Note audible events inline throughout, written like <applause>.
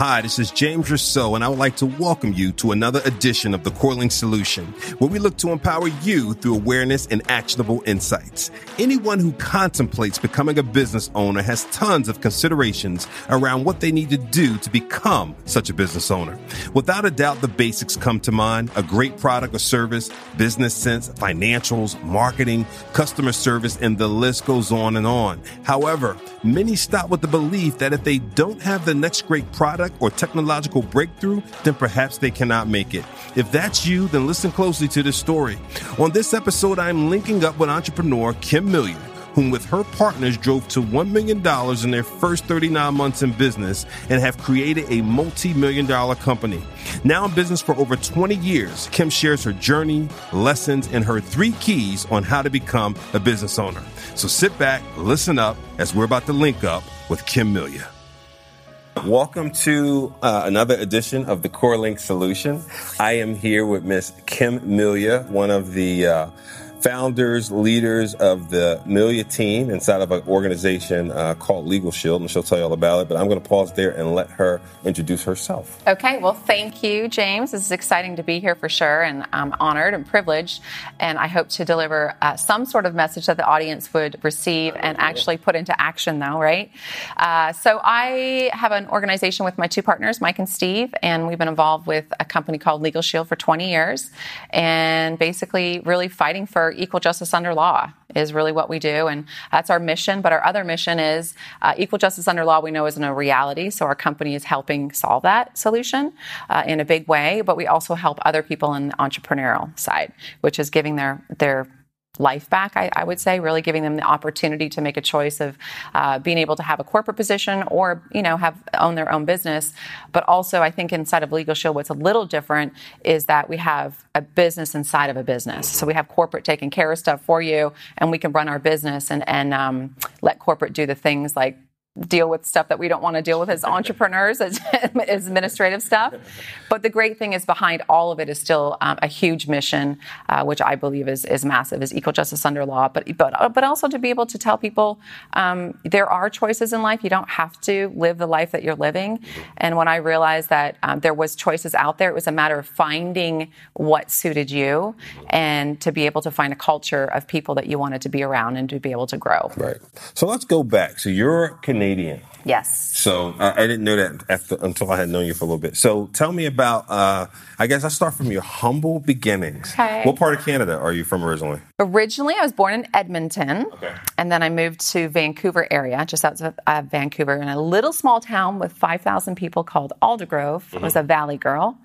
Hi, this is James Rousseau, and I would like to welcome you to another edition of the CoreLink Solution, where we look to empower you through awareness and actionable insights. Anyone who contemplates becoming a business owner has tons of considerations around what they need to do to become such a business owner. Without a doubt, the basics come to mind a great product or service, business sense, financials, marketing, customer service, and the list goes on and on. However, many stop with the belief that if they don't have the next great product or technological breakthrough, then perhaps they cannot make it. If that's you, then listen closely to this story. On this episode, I'm linking up with entrepreneur Kim Melia whom with her partners drove to $1 million in their first 39 months in business and have created a multi million dollar company. Now in business for over 20 years, Kim shares her journey, lessons, and her three keys on how to become a business owner. So sit back, listen up as we're about to link up with Kim Melia. Welcome to uh, another edition of the CoreLink Solution. I am here with Miss Kim Melia, one of the uh, founders, leaders of the Melia team inside of an organization uh, called Legal Shield, and she'll tell you all about it. But I'm going to pause there and let her introduce herself. Okay, well, thank you, James. This is exciting to be here for sure, and I'm honored and privileged. And I hope to deliver uh, some sort of message that the audience would receive and actually put into action, though, right? Uh, so I have an organization with my two partners, Mike and Steve, and we've been involved with a company called Legal Shield for 20 years, and basically really fighting for equal justice under law is really what we do. And that's our mission. But our other mission is uh, equal justice under law, we know isn't a reality. So our company is helping solve that solution uh, in a big way. But we also help other people in the entrepreneurial side, which is giving their, their life back, I, I, would say, really giving them the opportunity to make a choice of uh, being able to have a corporate position or, you know, have own their own business. But also, I think inside of Legal Shield, what's a little different is that we have a business inside of a business. So we have corporate taking care of stuff for you, and we can run our business and, and um, let corporate do the things like deal with stuff that we don't want to deal with as <laughs> entrepreneurs, as, <laughs> as, administrative stuff. But the great thing is behind all of it is still um, a huge mission, uh, which I believe is, is massive, is equal justice under law. But but but also to be able to tell people um, there are choices in life. You don't have to live the life that you're living. And when I realized that um, there was choices out there, it was a matter of finding what suited you and to be able to find a culture of people that you wanted to be around and to be able to grow. Right. So let's go back. So you're Canadian. Yes. So uh, I didn't know that after, until I had known you for a little bit. So tell me about. Uh, I guess I start from your humble beginnings. Okay. What part of Canada are you from originally? Originally, I was born in Edmonton. Okay. And then I moved to Vancouver area, just outside of uh, Vancouver, in a little small town with 5,000 people called Aldergrove. Mm-hmm. I was a Valley girl.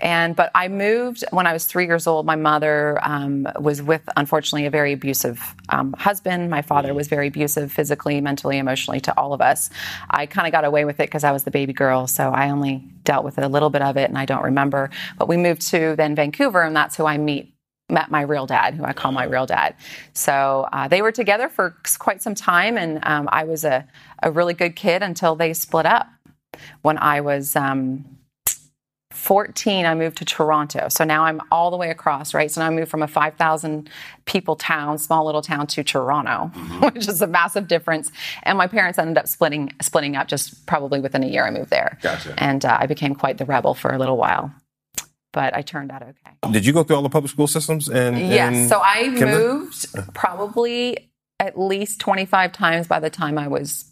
And but I moved when I was three years old. My mother um, was with, unfortunately, a very abusive um, husband. My father was very abusive, physically, mentally, emotionally, to all of us. I kind of got away with it because I was the baby girl, so I only dealt with a little bit of it, and I don't remember. But we moved to then Vancouver, and that's who I meet met my real dad, who I call my real dad. So uh, they were together for quite some time, and um, I was a, a really good kid until they split up. When I was um, 14, I moved to Toronto. So now I'm all the way across, right? So now I moved from a 5,000 people town, small little town, to Toronto, mm-hmm. <laughs> which is a massive difference. And my parents ended up splitting, splitting up just probably within a year I moved there. Gotcha. And uh, I became quite the rebel for a little while. But I turned out okay. Did you go through all the public school systems? And yes, so I moved probably at least 25 times by the time I was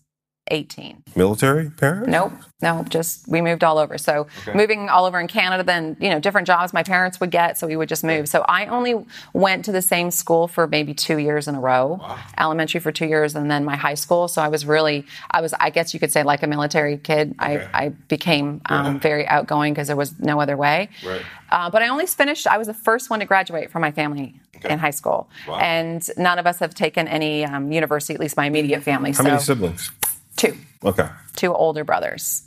18. Military parents? Nope. No, just we moved all over. So okay. moving all over in Canada, then, you know, different jobs my parents would get. So we would just move. So I only went to the same school for maybe two years in a row, wow. elementary for two years and then my high school. So I was really, I was, I guess you could say like a military kid. Okay. I, I became um, yeah. very outgoing because there was no other way. Right. Uh, but I only finished, I was the first one to graduate from my family okay. in high school. Wow. And none of us have taken any um, university, at least my immediate family. How so. many siblings? Two. Okay. Two older brothers.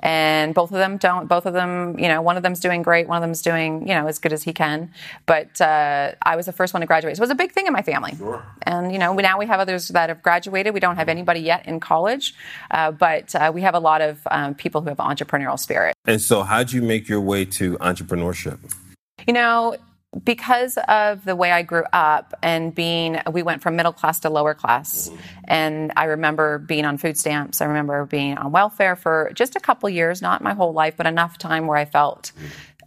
And both of them don't, both of them, you know, one of them's doing great, one of them's doing, you know, as good as he can. But uh, I was the first one to graduate. So it was a big thing in my family. Sure. And, you know, now we have others that have graduated. We don't have anybody yet in college, uh, but uh, we have a lot of um, people who have entrepreneurial spirit. And so, how'd you make your way to entrepreneurship? You know, because of the way I grew up and being, we went from middle class to lower class. Mm-hmm. And I remember being on food stamps. I remember being on welfare for just a couple years, not my whole life, but enough time where I felt,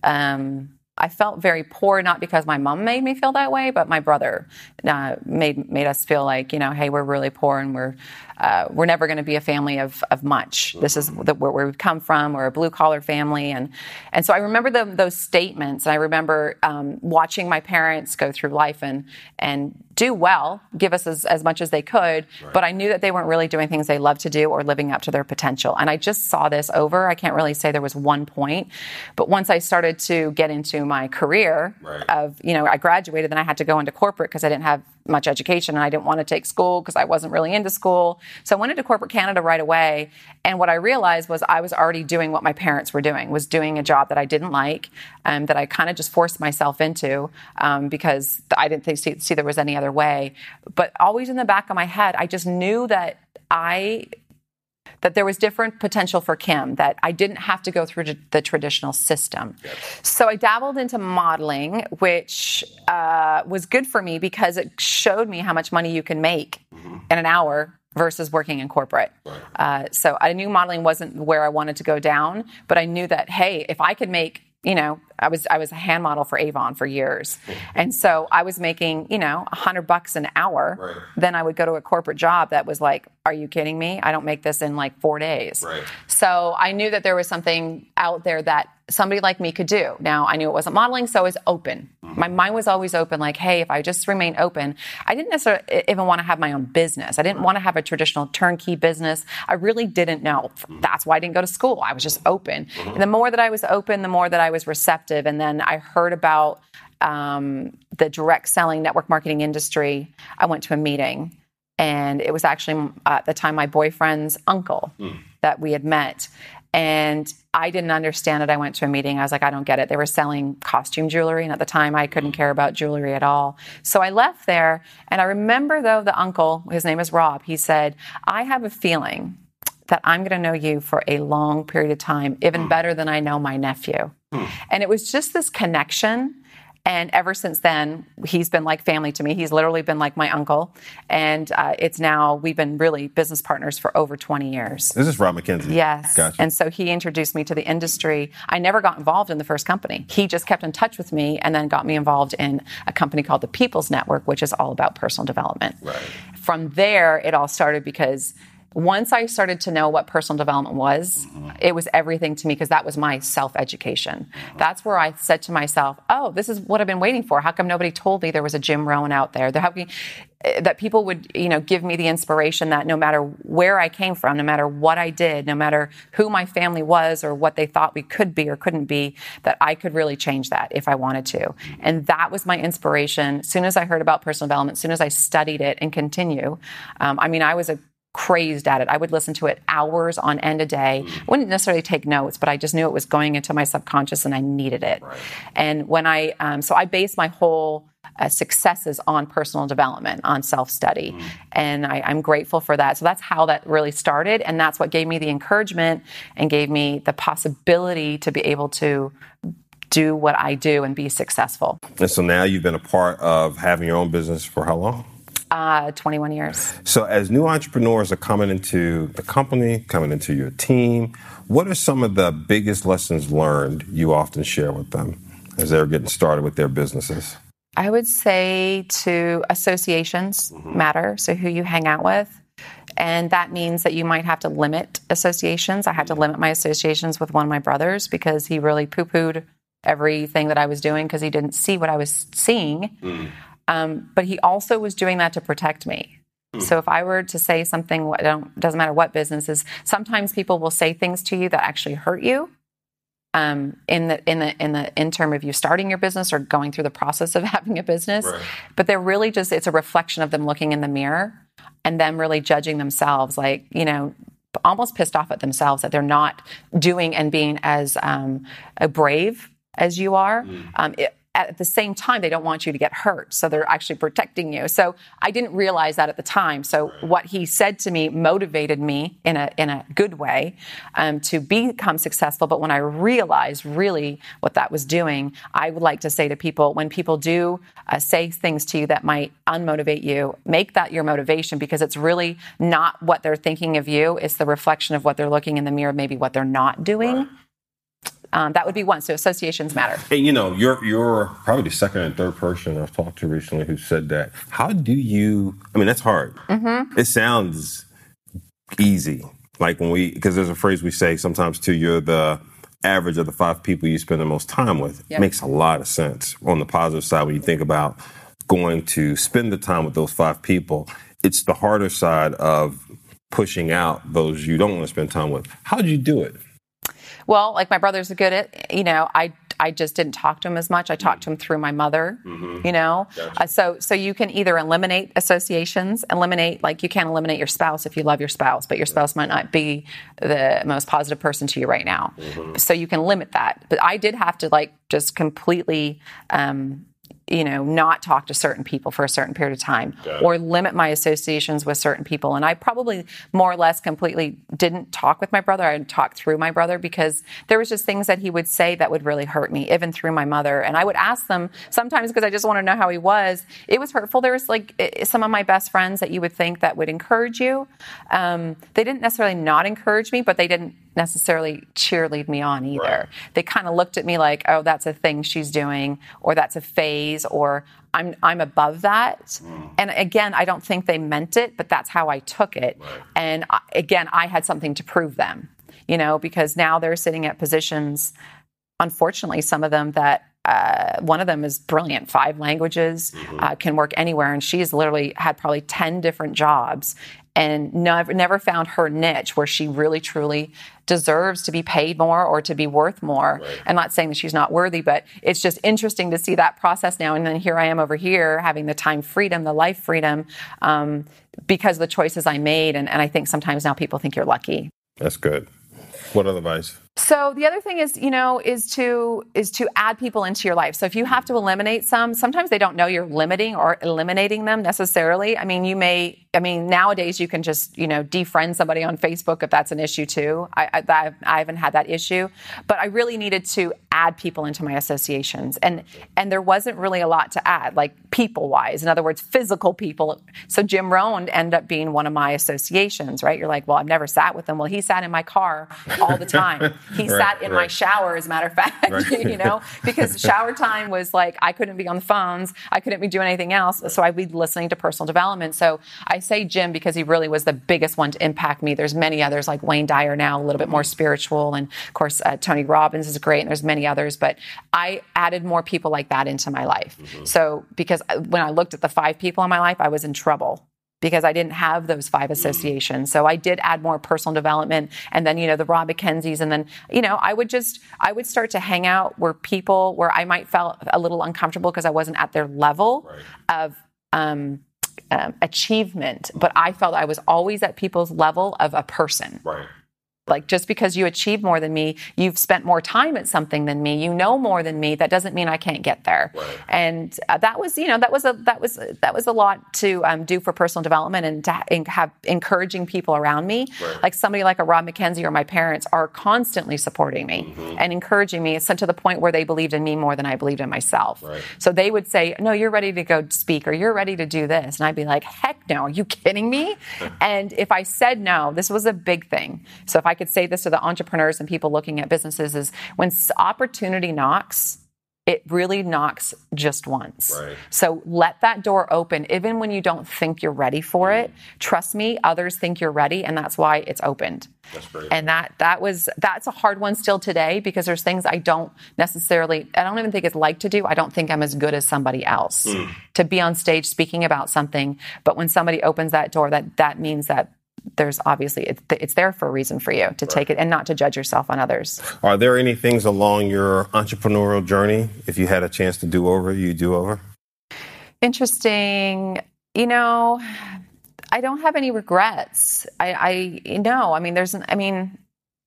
um, I felt very poor, not because my mom made me feel that way, but my brother uh, made made us feel like, you know, hey, we're really poor and we're uh, we're never going to be a family of, of much. This is the, where we've come from. We're a blue collar family, and and so I remember the, those statements. And I remember um, watching my parents go through life and and do well, give us as, as much as they could. Right. But I knew that they weren't really doing things they loved to do or living up to their potential. And I just saw this over. I can't really say there was one point, but once I started to get into my career right. of you know I graduated, then I had to go into corporate because I didn't have much education and I didn't want to take school because I wasn't really into school. So I went into corporate Canada right away. And what I realized was I was already doing what my parents were doing, was doing a job that I didn't like, um, that I kind of just forced myself into um, because I didn't think, see, see there was any other way. But always in the back of my head, I just knew that I that there was different potential for Kim, that I didn't have to go through the traditional system. So I dabbled into modeling, which uh, was good for me because it showed me how much money you can make mm-hmm. in an hour versus working in corporate. Right. Uh, so I knew modeling wasn't where I wanted to go down, but I knew that, hey, if I could make you know, I was I was a hand model for Avon for years, mm-hmm. and so I was making you know a hundred bucks an hour. Right. Then I would go to a corporate job that was like, "Are you kidding me? I don't make this in like four days." Right. So I knew that there was something out there that somebody like me could do. Now, I knew it wasn't modeling, so I was open. Mm-hmm. My mind was always open, like, hey, if I just remain open, I didn't necessarily even want to have my own business. I didn't want to have a traditional turnkey business. I really didn't know. Mm-hmm. That's why I didn't go to school. I was just open. Mm-hmm. And the more that I was open, the more that I was receptive. And then I heard about um, the direct selling network marketing industry. I went to a meeting and it was actually at the time my boyfriend's uncle mm. that we had met and I didn't understand it. I went to a meeting. I was like, I don't get it. They were selling costume jewelry. And at the time, I couldn't care about jewelry at all. So I left there. And I remember, though, the uncle, his name is Rob, he said, I have a feeling that I'm going to know you for a long period of time, even hmm. better than I know my nephew. Hmm. And it was just this connection and ever since then, he's been like family to me. He's literally been like my uncle. And uh, it's now, we've been really business partners for over 20 years. This is Rob McKenzie. Yes. Gotcha. And so he introduced me to the industry. I never got involved in the first company. He just kept in touch with me and then got me involved in a company called the People's Network, which is all about personal development. Right. From there, it all started because once I started to know what personal development was, mm-hmm. it was everything to me because that was my self education. Mm-hmm. That's where I said to myself, oh, this is what I've been waiting for. How come nobody told me there was a Jim Rohn out there? Eh, that people would, you know, give me the inspiration that no matter where I came from, no matter what I did, no matter who my family was or what they thought we could be or couldn't be, that I could really change that if I wanted to. Mm-hmm. And that was my inspiration. As soon as I heard about personal development, as soon as I studied it and continue, um, I mean, I was a crazed at it. I would listen to it hours on end a day. I wouldn't necessarily take notes, but I just knew it was going into my subconscious and I needed it. Right. And when I, um, so I based my whole uh, successes on personal development, on self study. Mm. And I, I'm grateful for that. So that's how that really started. And that's what gave me the encouragement and gave me the possibility to be able to do what I do and be successful. And so now you've been a part of having your own business for how long? Uh, 21 years. So, as new entrepreneurs are coming into the company, coming into your team, what are some of the biggest lessons learned you often share with them as they're getting started with their businesses? I would say to associations mm-hmm. matter. So, who you hang out with. And that means that you might have to limit associations. I had to limit my associations with one of my brothers because he really poo pooed everything that I was doing because he didn't see what I was seeing. Mm. Um, but he also was doing that to protect me. Hmm. So if I were to say something, doesn't matter what business is, sometimes people will say things to you that actually hurt you. Um, in the in the in the in term of you starting your business or going through the process of <laughs> having a business, right. but they're really just it's a reflection of them looking in the mirror and them really judging themselves, like you know, almost pissed off at themselves that they're not doing and being as um, brave as you are. Mm. Um, it, at the same time, they don't want you to get hurt. So they're actually protecting you. So I didn't realize that at the time. So what he said to me motivated me in a, in a good way um, to become successful. But when I realized really what that was doing, I would like to say to people when people do uh, say things to you that might unmotivate you, make that your motivation because it's really not what they're thinking of you. It's the reflection of what they're looking in the mirror, maybe what they're not doing. Right. Um, that would be one. So associations matter. And you know, you're you're probably the second and third person I've talked to recently who said that. How do you? I mean, that's hard. Mm-hmm. It sounds easy, like when we because there's a phrase we say sometimes too. You're the average of the five people you spend the most time with. Yep. Makes a lot of sense on the positive side when you think about going to spend the time with those five people. It's the harder side of pushing out those you don't want to spend time with. How did you do it? Well, like my brother's good at, you know, I I just didn't talk to him as much. I talked to him through my mother, mm-hmm. you know. Gotcha. Uh, so so you can either eliminate associations, eliminate like you can't eliminate your spouse if you love your spouse, but your spouse might not be the most positive person to you right now. Mm-hmm. So you can limit that. But I did have to like just completely um, you know, not talk to certain people for a certain period of time or limit my associations with certain people. And I probably more or less completely didn't talk with my brother. I talked through my brother because there was just things that he would say that would really hurt me, even through my mother. And I would ask them sometimes because I just want to know how he was. It was hurtful. There was like some of my best friends that you would think that would encourage you. Um, they didn't necessarily not encourage me, but they didn't necessarily cheerlead me on either. Right. They kind of looked at me like, "Oh, that's a thing she's doing," or "That's a phase," or "I'm I'm above that." Mm. And again, I don't think they meant it, but that's how I took it. Right. And I, again, I had something to prove them, you know, because now they're sitting at positions. Unfortunately, some of them that uh, one of them is brilliant, five languages, mm-hmm. uh, can work anywhere, and she's literally had probably ten different jobs and never, never found her niche where she really truly deserves to be paid more or to be worth more. Right. I'm not saying that she's not worthy, but it's just interesting to see that process now. And then here I am over here having the time freedom, the life freedom, um, because of the choices I made. And, and I think sometimes now people think you're lucky. That's good. What other advice? So the other thing is, you know, is to is to add people into your life. So if you have to eliminate some, sometimes they don't know you're limiting or eliminating them necessarily. I mean, you may. I mean, nowadays you can just you know defriend somebody on Facebook if that's an issue too. I, I, I haven't had that issue, but I really needed to add people into my associations, and and there wasn't really a lot to add, like people wise. In other words, physical people. So Jim Rohn ended up being one of my associations, right? You're like, well, I've never sat with him. Well, he sat in my car all the time. <laughs> He right, sat in right. my shower, as a matter of fact, right. <laughs> you know, because shower time was like I couldn't be on the phones, I couldn't be doing anything else, so I'd be listening to personal development. So I say Jim because he really was the biggest one to impact me. There's many others like Wayne Dyer now, a little bit more spiritual, and of course uh, Tony Robbins is great, and there's many others. But I added more people like that into my life. Mm-hmm. So because uh, when I looked at the five people in my life, I was in trouble because I didn't have those five mm. associations. So I did add more personal development and then, you know, the Rob McKenzie's. And then, you know, I would just, I would start to hang out where people, where I might felt a little uncomfortable because I wasn't at their level right. of, um, um, achievement, but I felt I was always at people's level of a person. Right. Like just because you achieve more than me, you've spent more time at something than me, you know more than me. That doesn't mean I can't get there. Right. And uh, that was, you know, that was a that was that was a lot to um, do for personal development and to have encouraging people around me. Right. Like somebody like a Rob McKenzie or my parents are constantly supporting me mm-hmm. and encouraging me. It's to the point where they believed in me more than I believed in myself. Right. So they would say, "No, you're ready to go speak, or you're ready to do this," and I'd be like, "Heck no! Are you kidding me?" <laughs> and if I said no, this was a big thing. So if I could say this to the entrepreneurs and people looking at businesses is when opportunity knocks, it really knocks just once. Right. So let that door open, even when you don't think you're ready for mm. it. Trust me, others think you're ready, and that's why it's opened. That's great. And that that was that's a hard one still today because there's things I don't necessarily I don't even think it's like to do. I don't think I'm as good as somebody else mm. to be on stage speaking about something. But when somebody opens that door, that that means that there's obviously it's, it's there for a reason for you to right. take it and not to judge yourself on others. Are there any things along your entrepreneurial journey, if you had a chance to do over, you do over? Interesting. You know, I don't have any regrets. I, I know. I mean, there's. I mean,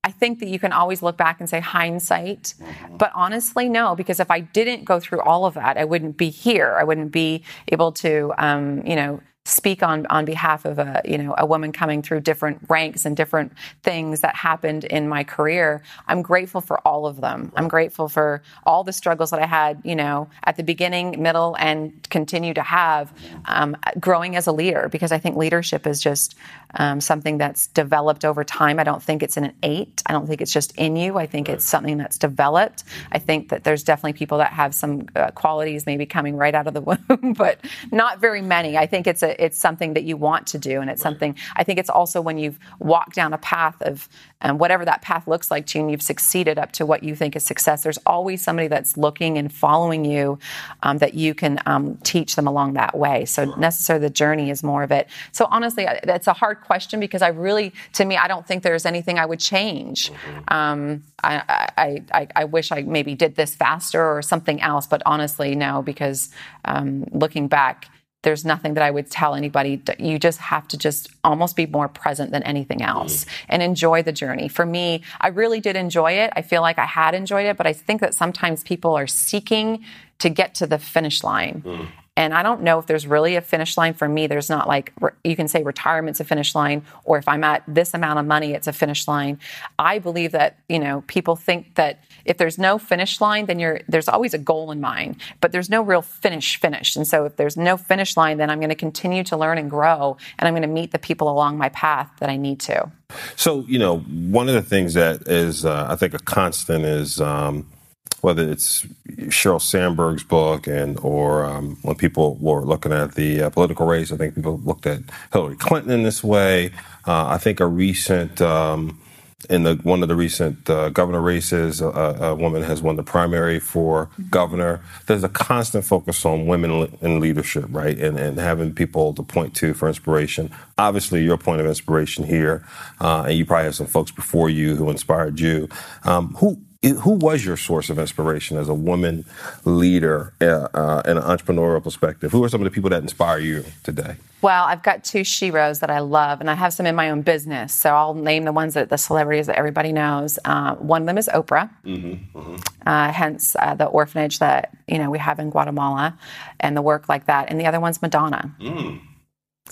I think that you can always look back and say hindsight, but honestly, no, because if I didn't go through all of that, I wouldn't be here. I wouldn't be able to, um, you know, speak on on behalf of a you know a woman coming through different ranks and different things that happened in my career i'm grateful for all of them. I'm grateful for all the struggles that i had you know at the beginning middle and continue to have um, growing as a leader because i think leadership is just um, something that's developed over time i don't think it's in an eight i don't think it's just in you i think it's something that's developed i think that there's definitely people that have some uh, qualities maybe coming right out of the <laughs> womb but not very many i think it's a it's something that you want to do, and it's right. something. I think it's also when you've walked down a path of um, whatever that path looks like to you, and you've succeeded up to what you think is success. There's always somebody that's looking and following you um, that you can um, teach them along that way. So necessarily the journey is more of it. So honestly, it's a hard question because I really, to me, I don't think there's anything I would change. Mm-hmm. Um, I, I, I, I, wish I maybe did this faster or something else, but honestly, no, because um, looking back, there's nothing that I would tell anybody. You just have to just almost be more present than anything else mm. and enjoy the journey. For me, I really did enjoy it. I feel like I had enjoyed it, but I think that sometimes people are seeking to get to the finish line. Mm. And I don't know if there's really a finish line for me. There's not like you can say retirement's a finish line, or if I'm at this amount of money, it's a finish line. I believe that you know people think that if there's no finish line, then you're there's always a goal in mind, but there's no real finish finish. And so if there's no finish line, then I'm going to continue to learn and grow, and I'm going to meet the people along my path that I need to. So you know, one of the things that is uh, I think a constant is. Um, whether it's Sheryl Sandberg's book and or um, when people were looking at the uh, political race, I think people looked at Hillary Clinton in this way. Uh, I think a recent um, in the one of the recent uh, governor races, a, a, woman has won the primary for governor. There's a constant focus on women in leadership, right, and, and having people to point to for inspiration. Obviously, your point of inspiration here, uh, and you probably have some folks before you who inspired you. Um, who who was your source of inspiration as a woman leader uh, uh, in an entrepreneurial perspective? Who are some of the people that inspire you today? Well, I've got two sheroes that I love, and I have some in my own business. So I'll name the ones that the celebrities that everybody knows. Uh, one of them is Oprah, mm-hmm, mm-hmm. Uh, hence uh, the orphanage that you know we have in Guatemala, and the work like that. And the other one's Madonna. Mm.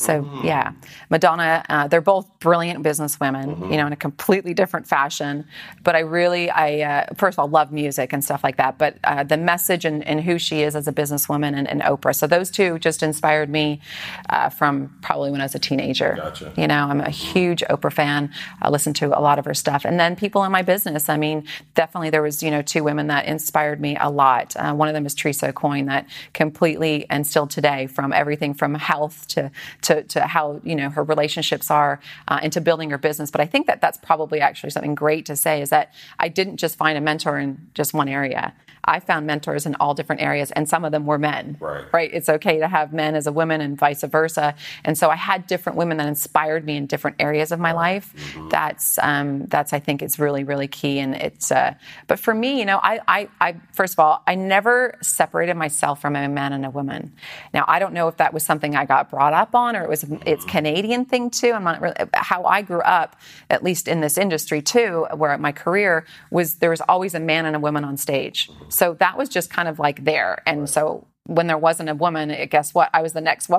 So mm-hmm. yeah, Madonna. Uh, they're both brilliant businesswomen, mm-hmm. you know, in a completely different fashion. But I really, I uh, first of all love music and stuff like that. But uh, the message and, and, who she is as a businesswoman and, and Oprah. So those two just inspired me uh, from probably when I was a teenager. Gotcha. You know, I'm a huge Oprah fan. I listen to a lot of her stuff, and then people in my business. I mean, definitely there was you know two women that inspired me a lot. Uh, one of them is Teresa Coyne, that completely and still today, from everything from health to, to to, to how you know her relationships are uh, and to building her business. But I think that that's probably actually something great to say is that I didn't just find a mentor in just one area. I found mentors in all different areas, and some of them were men. Right. right. It's okay to have men as a woman, and vice versa. And so I had different women that inspired me in different areas of my life. Mm-hmm. That's um, that's I think it's really really key. And it's uh, but for me, you know, I, I I first of all, I never separated myself from a man and a woman. Now I don't know if that was something I got brought up on or it was it's Canadian thing too. I'm not really how I grew up, at least in this industry too, where my career was there was always a man and a woman on stage. So that was just kind of like there. And so when there wasn't a woman, guess what? I was the next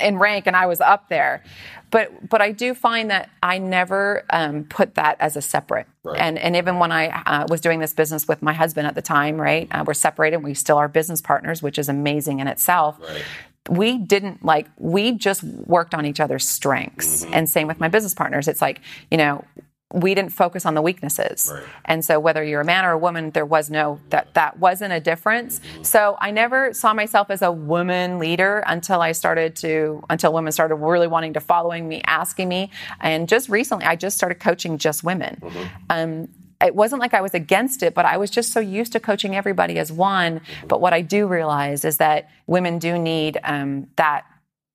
in rank, and I was up there. But but I do find that I never um, put that as a separate. Right. And and even when I uh, was doing this business with my husband at the time, right? Uh, we're separated. We still are business partners, which is amazing in itself. Right we didn't like we just worked on each other's strengths mm-hmm. and same with my business partners it's like you know we didn't focus on the weaknesses right. and so whether you're a man or a woman there was no that that wasn't a difference mm-hmm. so i never saw myself as a woman leader until i started to until women started really wanting to following me asking me and just recently i just started coaching just women mm-hmm. um, it wasn't like I was against it, but I was just so used to coaching everybody as one. But what I do realize is that women do need um, that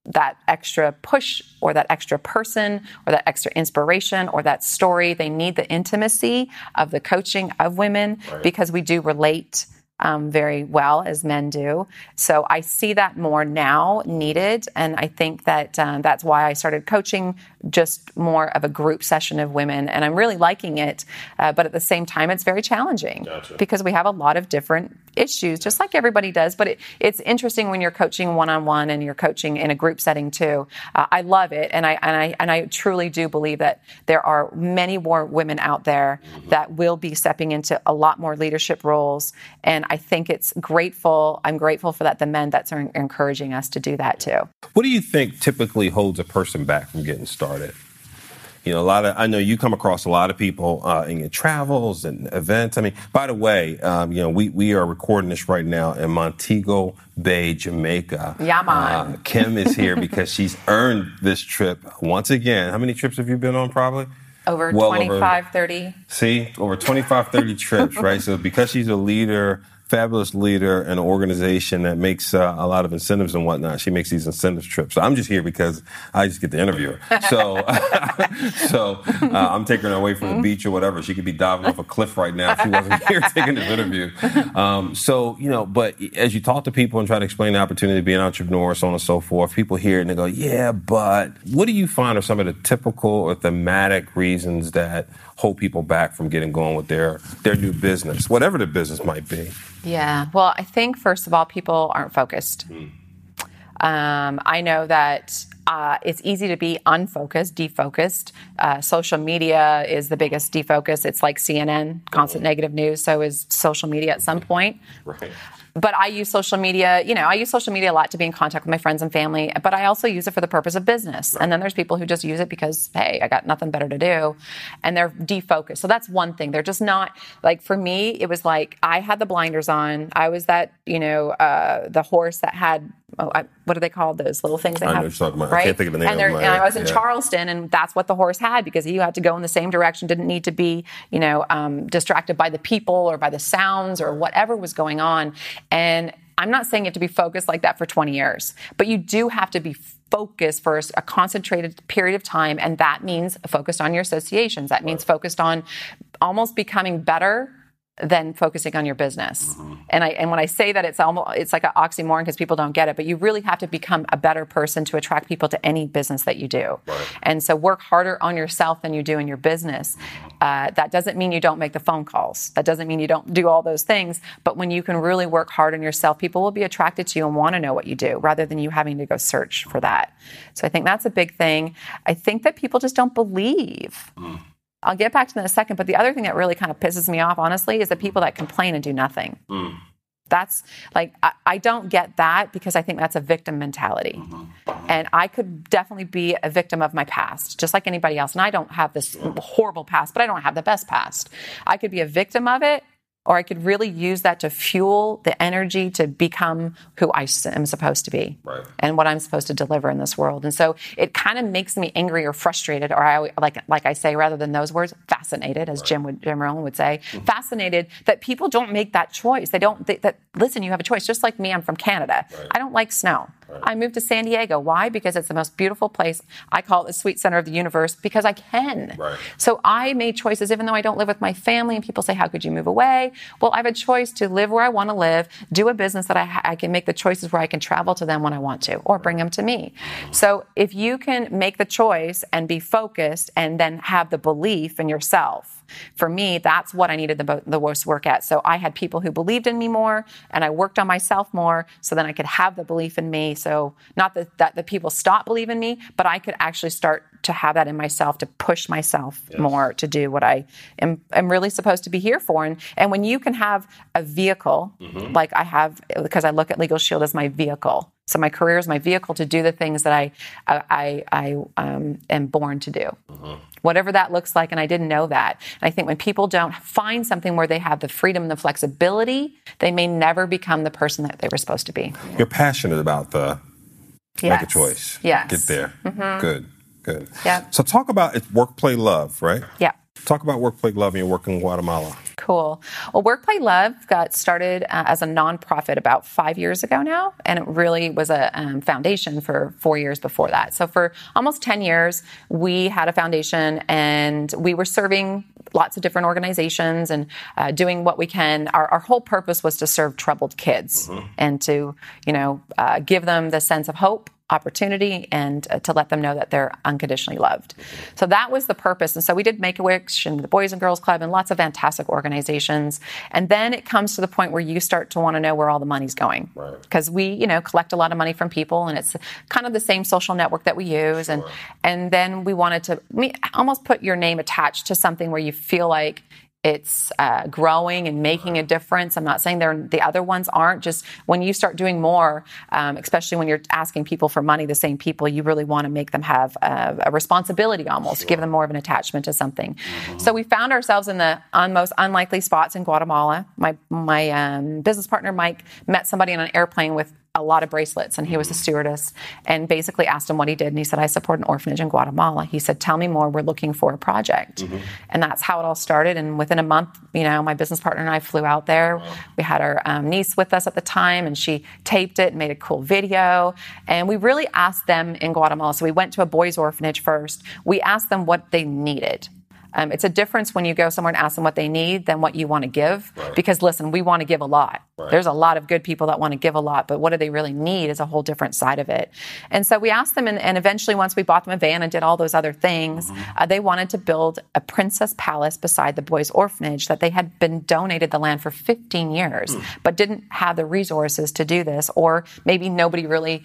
that extra push or that extra person or that extra inspiration or that story. They need the intimacy of the coaching of women right. because we do relate um, very well as men do. So I see that more now needed, and I think that um, that's why I started coaching just more of a group session of women, and I'm really liking it. Uh, but at the same time, it's very challenging Gotcha. because we have a lot of different issues, just like everybody does. But it, it's interesting when you're coaching one on one and you're coaching in a group setting too. Uh, I love it, and I and I and I truly do believe that there are many more women out there that will be stepping into a lot more leadership roles, and I think it's grateful. I'm grateful for that. The men that are encouraging us to do that too. What do you think typically holds a person back from getting started? You know, a lot of I know you come across a lot of people uh, in your travels and events. I mean, by the way, um, you know, we we are recording this right now in Montego Bay, Jamaica. Yeah, man. Uh, Kim is here because she's earned this trip once again. How many trips have you been on? Probably. Over Well over- 25, 30. See, over 25, 30 trips, right? So because she's a leader, fabulous leader, and organization that makes uh, a lot of incentives and whatnot, she makes these incentive trips. So I'm just here because I just get to interview her. So, <laughs> so uh, I'm taking her away from the beach or whatever. She could be diving off a cliff right now if she wasn't <laughs> here taking this interview. Um, so, you know, but as you talk to people and try to explain the opportunity to be an entrepreneur, so on and so forth, people hear it and they go, yeah, but what do you find are some of the typical or thematic reasons that hold people back from getting going with their, their new business, whatever the business might be? Yeah. Well, I think first of all, people aren't focused. Um, I know that uh, it's easy to be unfocused, defocused. Uh, social media is the biggest defocus. It's like CNN, constant negative news. So is social media at some point. Right. But I use social media, you know, I use social media a lot to be in contact with my friends and family, but I also use it for the purpose of business. And then there's people who just use it because, hey, I got nothing better to do. And they're defocused. So that's one thing. They're just not, like, for me, it was like I had the blinders on. I was that, you know, uh, the horse that had, oh, I, what are they called? Those little things they I know have. what you're talking about. I can't think of the name And, and I was in yeah. Charleston, and that's what the horse had because he had to go in the same direction, didn't need to be, you know, um, distracted by the people or by the sounds or whatever was going on. And I'm not saying you have to be focused like that for 20 years, but you do have to be focused for a concentrated period of time. And that means focused on your associations. That means focused on almost becoming better than focusing on your business. And I and when I say that it's almost it's like an oxymoron because people don't get it, but you really have to become a better person to attract people to any business that you do. And so work harder on yourself than you do in your business. Uh, that doesn't mean you don't make the phone calls. That doesn't mean you don't do all those things. But when you can really work hard on yourself, people will be attracted to you and want to know what you do rather than you having to go search for that. So I think that's a big thing. I think that people just don't believe. I'll get back to that in a second. But the other thing that really kind of pisses me off, honestly, is the mm. people that complain and do nothing. Mm. That's like, I, I don't get that because I think that's a victim mentality. Mm-hmm. Uh-huh. And I could definitely be a victim of my past, just like anybody else. And I don't have this horrible past, but I don't have the best past. I could be a victim of it, or I could really use that to fuel the energy to become who I am supposed to be Right. and what I'm supposed to deliver in this world. And so it kind of makes me angry or frustrated, or I like like I say rather than those words, fascinated, as Jim would Jim Rohn would say, mm-hmm. fascinated that people don't make that choice. They don't. They, that listen, you have a choice. Just like me, I'm from Canada. I don't like snow. I moved to San Diego. Why? Because it's the most beautiful place. I call it the sweet center of the universe because I can. Right. So I made choices, even though I don't live with my family, and people say, How could you move away? Well, I have a choice to live where I want to live, do a business that I, ha- I can make the choices where I can travel to them when I want to, or bring them to me. So if you can make the choice and be focused and then have the belief in yourself, for me, that's what I needed the, the most work at. So I had people who believed in me more, and I worked on myself more, so then I could have the belief in me. So not that, that the people stopped believing me, but I could actually start to have that in myself to push myself more to do what I am, am really supposed to be here for. And, and when you can have a vehicle, mm-hmm. like I have, because I look at Legal Shield as my vehicle. So my career is my vehicle to do the things that I, I, I um, am born to do whatever that looks like. And I didn't know that. And I think when people don't find something where they have the freedom and the flexibility, they may never become the person that they were supposed to be. You're passionate about the make a choice. Yes. Get there. Good. Good. Yeah. So talk about it's work, play, love, right? Yeah. Talk about work, play, love, and your work in Guatemala. Cool. Well, Work Play Love got started uh, as a nonprofit about five years ago now, and it really was a um, foundation for four years before that. So for almost ten years, we had a foundation, and we were serving lots of different organizations and uh, doing what we can. Our, our, whole purpose was to serve troubled kids mm-hmm. and to, you know, uh, give them the sense of hope opportunity and uh, to let them know that they're unconditionally loved. So that was the purpose. And so we did Make a Wish and the Boys and Girls Club and lots of fantastic organizations. And then it comes to the point where you start to want to know where all the money's going. Because right. we, you know, collect a lot of money from people and it's kind of the same social network that we use. Sure. And, and then we wanted to almost put your name attached to something where you feel like it's uh, growing and making a difference. I'm not saying they're, the other ones aren't. Just when you start doing more, um, especially when you're asking people for money, the same people, you really want to make them have a, a responsibility almost, sure. give them more of an attachment to something. Mm-hmm. So we found ourselves in the un- most unlikely spots in Guatemala. My my um, business partner Mike met somebody on an airplane with a lot of bracelets and he was a stewardess and basically asked him what he did and he said i support an orphanage in guatemala. He said tell me more we're looking for a project. Mm-hmm. and that's how it all started and within a month you know my business partner and i flew out there. Wow. we had our um, niece with us at the time and she taped it and made a cool video and we really asked them in guatemala so we went to a boys orphanage first. We asked them what they needed um, it's a difference when you go somewhere and ask them what they need than what you want to give. Right. Because listen, we want to give a lot. Right. There's a lot of good people that want to give a lot, but what do they really need is a whole different side of it. And so we asked them, and, and eventually, once we bought them a van and did all those other things, mm-hmm. uh, they wanted to build a princess palace beside the boys' orphanage that they had been donated the land for 15 years, mm. but didn't have the resources to do this, or maybe nobody really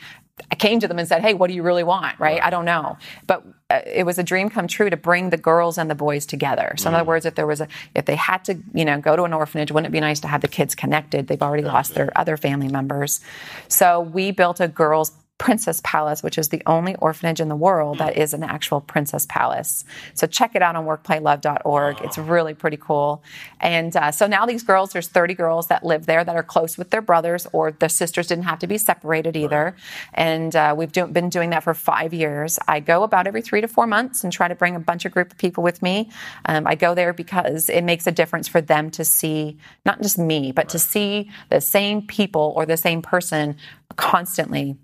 I came to them and said, "Hey, what do you really want?" Right? I don't know, but it was a dream come true to bring the girls and the boys together. So, mm. in other mm. words, if there was a, if they had to, you know, go to an orphanage, wouldn't it be nice to have the kids connected? They've already lost their other family members. So, we built a girls' Princess Palace, which is the only orphanage in the world that is an actual Princess Palace. So check it out on workplaylove.org. It's really pretty cool. And uh, so now these girls, there's 30 girls that live there that are close with their brothers, or their sisters didn't have to be separated either. And uh, we've do- been doing that for five years. I go about every three to four months and try to bring a bunch of group of people with me. Um, I go there because it makes a difference for them to see not just me, but to see the same people or the same person constantly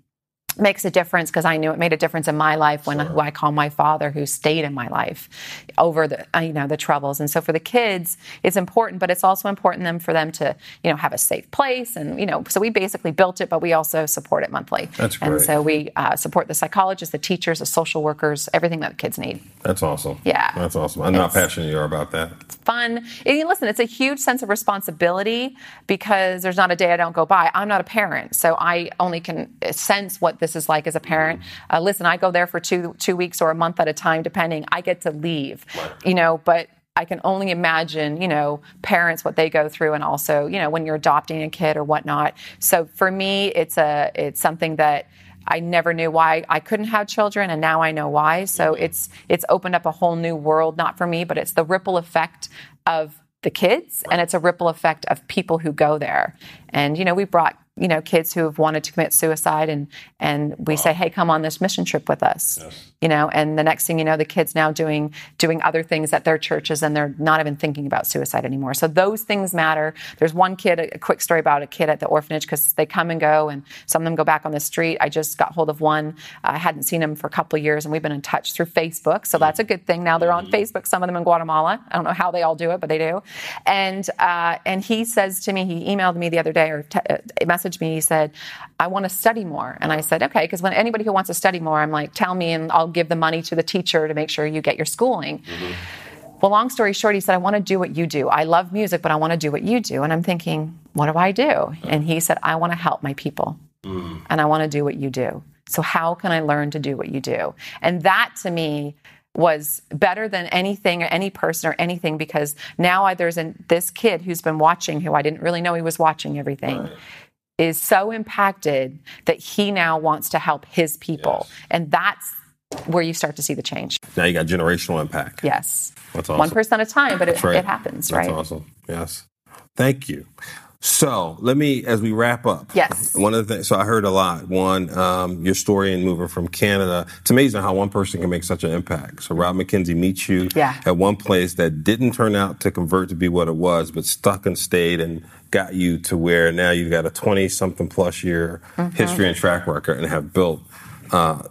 makes a difference because I knew it made a difference in my life when sure. who I call my father who stayed in my life over the uh, you know the troubles. And so for the kids it's important but it's also important them for them to you know have a safe place and you know so we basically built it but we also support it monthly. That's great and so we uh, support the psychologists the teachers the social workers everything that the kids need. That's awesome. Yeah. That's awesome. I'm not passionate you are about that. It's fun. And listen it's a huge sense of responsibility because there's not a day I don't go by. I'm not a parent so I only can sense what this is like as a parent. Uh, listen, I go there for two two weeks or a month at a time, depending. I get to leave, you know, but I can only imagine, you know, parents what they go through, and also, you know, when you're adopting a kid or whatnot. So for me, it's a it's something that I never knew why I couldn't have children, and now I know why. So mm-hmm. it's it's opened up a whole new world, not for me, but it's the ripple effect of the kids, and it's a ripple effect of people who go there. And you know, we brought you know kids who have wanted to commit suicide and and we wow. say hey come on this mission trip with us yes. you know and the next thing you know the kids now doing doing other things at their churches and they're not even thinking about suicide anymore. So those things matter. There's one kid a quick story about a kid at the orphanage because they come and go and some of them go back on the street. I just got hold of one. I hadn't seen him for a couple of years and we've been in touch through facebook. So that's a good thing. Now they're on mm-hmm. facebook some of them in guatemala. I don't know how they all do it but they do. And uh, and he says to me he emailed me the other day or t- uh, messaged me. He said, I want to study more. And I said, okay, because when anybody who wants to study more, I'm like, tell me and I'll give the money to the teacher to make sure you get your schooling. Mm-hmm. Well, long story short, he said, I want to do what you do. I love music, but I want to do what you do. And I'm thinking, what do I do? And he said, I want to help my people mm. and I want to do what you do. So, how can I learn to do what you do? And that to me was better than anything or any person or anything because now I, there's an, this kid who's been watching who I didn't really know he was watching everything. Right. Is so impacted that he now wants to help his people. Yes. And that's where you start to see the change. Now you got generational impact. Yes. That's awesome. One person at a time, but it, right. it happens, That's right? That's awesome. Yes. Thank you. So let me, as we wrap up. Yes. One of the things, so I heard a lot. One, um, your story in moving from Canada. It's amazing how one person can make such an impact. So Rob McKenzie meets you yeah. at one place that didn't turn out to convert to be what it was, but stuck and stayed and got you to where now you've got a 20 something plus year mm-hmm. history and track record and have built, uh,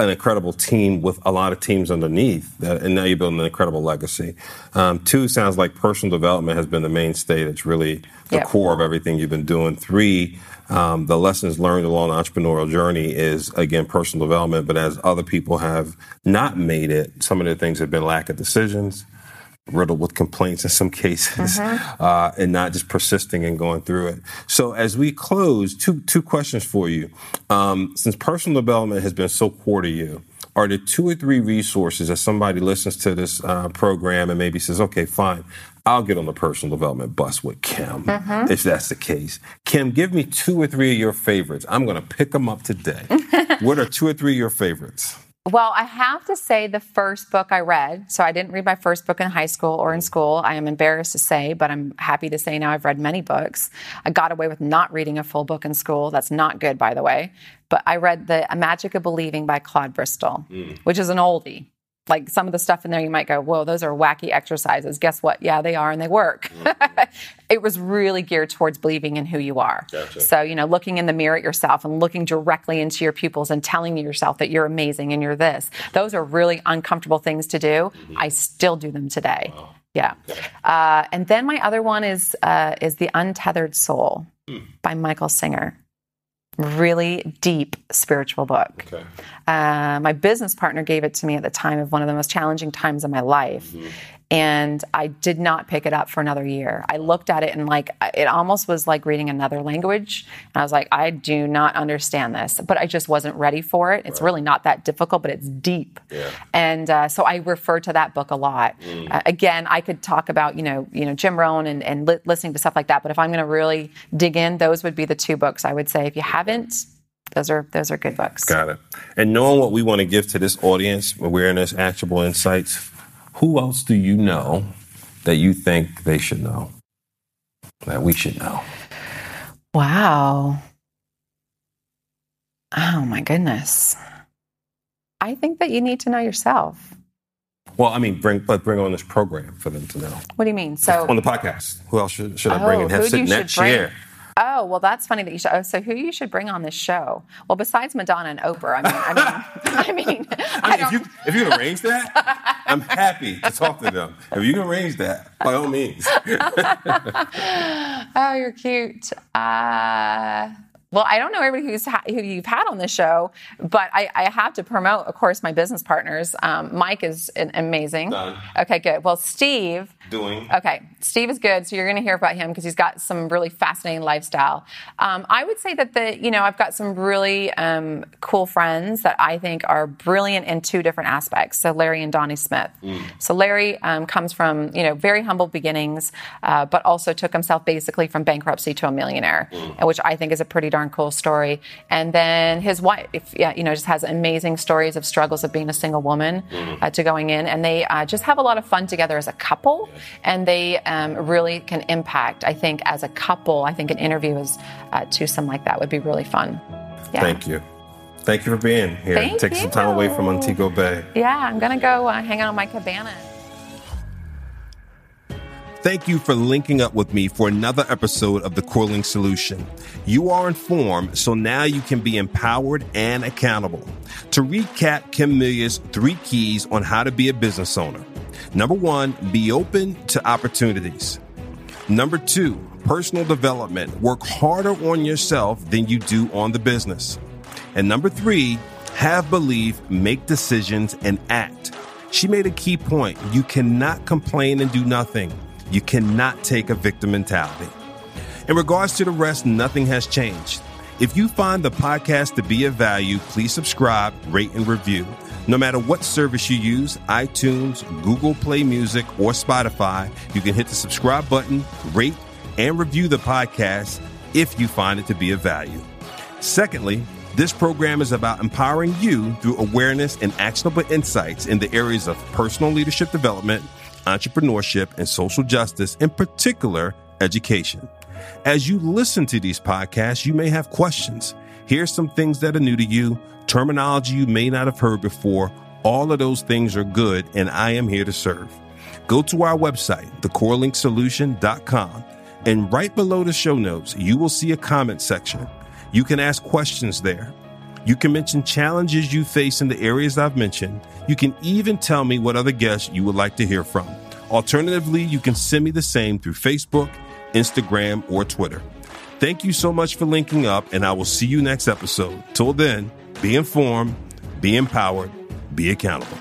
an incredible team with a lot of teams underneath, that, and now you're building an incredible legacy. Um, two sounds like personal development has been the mainstay. That's really the Yep. core of everything you've been doing. Three, um, the lessons learned along the entrepreneurial journey is again personal development. But as other people have not made it, some of the things have been lack of decisions, riddled with complaints in some cases, <laughs> uh, and not just persisting and going through it. So as we close, two two questions for you. Um, since personal development has been so core to you, are there two or three resources that somebody listens to this uh, program and maybe says, okay, fine, I'll get on the personal development bus with Kim, if that's the case. Kim, give me two or three of your favorites. I'm going to pick them up today. <laughs> what are two or three of your favorites? Well, I have to say the first book I read. So I didn't read my first book in high school or in school. I am embarrassed to say, but I'm happy to say now I've read many books. I got away with not reading a full book in school. That's not good, by the way. But I read The Magic of Believing by Claude Bristol, hmm. which is an oldie. Like some of the stuff in there, you might go, whoa, those are wacky exercises. Guess what? Yeah, they are, and they work. <laughs> it was really geared towards believing in who you are. So, you know, looking in the mirror at yourself and looking directly into your pupils and telling yourself that you're amazing and you're this. Those are really uncomfortable things to do. I still do them today. Yeah. Uh, and then my other one is uh, is The Untethered Soul by Michael Singer. Really deep spiritual book. Okay. Uh, my business partner gave it to me at the time of one of the most challenging times of my life. And I did not pick it up for another year. I looked at it and like it almost was like reading another language. And I was like, I do not understand this, but I just wasn't ready for it. It's really not that difficult, but it's deep. And uh, so I refer to that book a lot. Uh, again, I could talk about you know you know Jim Rohn and, and li- listening to stuff like that, but if I'm going to really dig in, those would be the two books I would say. If you haven't, those are those are good books. Got it. And knowing what we want to give to this audience, awareness, actionable insights, who else do you know that you think they should know? That we should know? Wow. Oh my goodness. I think that you need to know yourself. Well, I mean, bring but bring on this program for them to know. What do you mean? So, On the podcast, who else should, should I bring Oh, and have who sit you in that should bring? chair? oh, well, that's funny that you should. Oh, so who you should bring on this show? Well, besides Madonna and Oprah, I mean, I mean, <laughs> I mean, I I if you if you can arrange that, I'm happy to talk to them. If you can arrange that, by all means. <laughs> Oh, you're cute. Uh, well, I don't know everybody who's ha- who you've had on the show, but I, I have to promote, of course, my business partners. Um, Mike is an- amazing. Done. Okay, good. Well, Steve. Doing Okay, Steve is good, so you're going to hear about him because he's got some really fascinating lifestyle. Um, I would say that the you know I've got some really um, cool friends that I think are brilliant in two different aspects. So Larry and Donnie Smith. So Larry um, comes from you know very humble beginnings, uh, but also took himself basically from bankruptcy to a millionaire, which I think is a pretty darn cool story. And then his wife, yeah, you know, just has amazing stories of struggles of being a single woman uh, to going in, and they uh, just have a lot of fun together as a couple, and they um, really can impact. I think as a couple, I think an interview is uh, twosome like that would be really fun. Yeah. Thank you. Thank you for being here. Thank Taking some time away from you. Montego Bay. Yeah, I'm gonna go uh, hang out on my cabana. Thank you for linking up with me for another episode of The Core Link Solution. You are informed, so now you can be empowered and accountable. To recap Kim Melia's three keys on how to be a business owner. Number one, be open to opportunities. Number two, personal development. Work harder on yourself than you do on the business. And number three, have belief, make decisions, and act. She made a key point. You cannot complain and do nothing. You cannot take a victim mentality. In regards to the rest, nothing has changed. If you find the podcast to be of value, please subscribe, rate, and review. No matter what service you use iTunes, Google Play Music, or Spotify you can hit the subscribe button, rate, and review the podcast if you find it to be of value. Secondly, this program is about empowering you through awareness and actionable insights in the areas of personal leadership development, entrepreneurship, and social justice, in particular, education. As you listen to these podcasts, you may have questions. Here's some things that are new to you, terminology you may not have heard before. All of those things are good, and I am here to serve. Go to our website, thecorelinksolution.com, and right below the show notes, you will see a comment section. You can ask questions there. You can mention challenges you face in the areas I've mentioned. You can even tell me what other guests you would like to hear from. Alternatively, you can send me the same through Facebook, Instagram, or Twitter. Thank you so much for linking up, and I will see you next episode. Till then, be informed, be empowered, be accountable.